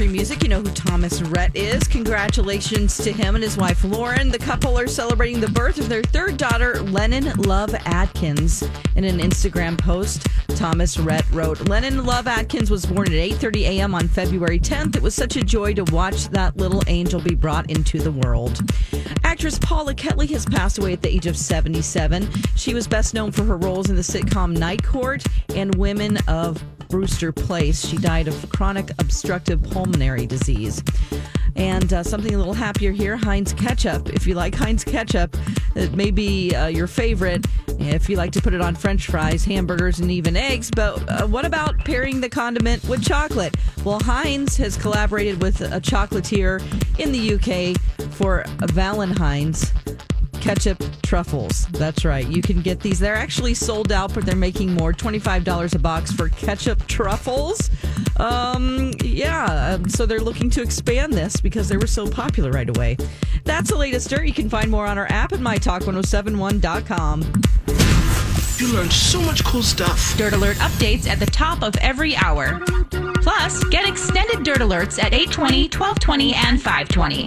country music, you know who Thomas Rhett is. Congratulations to him and his wife Lauren. The couple are celebrating the birth of their third daughter, Lennon Love Atkins. In an Instagram post, Thomas Rhett wrote, "Lennon Love Atkins was born at 8:30 a.m. on February 10th. It was such a joy to watch that little angel be brought into the world." Actress Paula Kelly has passed away at the age of 77. She was best known for her roles in the sitcom Night Court and Women of Brewster Place. She died of chronic obstructive pulmonary disease. And uh, something a little happier here Heinz ketchup. If you like Heinz ketchup, it may be uh, your favorite if you like to put it on french fries, hamburgers, and even eggs. But uh, what about pairing the condiment with chocolate? Well, Heinz has collaborated with a chocolatier in the UK for Valentine's ketchup truffles. That's right. You can get these. They're actually sold out, but they're making more. $25 a box for ketchup truffles. Um, yeah, um, so they're looking to expand this because they were so popular right away. That's the latest dirt. You can find more on our app at mytalk1071.com. You learned so much cool stuff. Dirt Alert updates at the top of every hour. Plus, get extended Dirt Alerts at 820, 1220, and 520.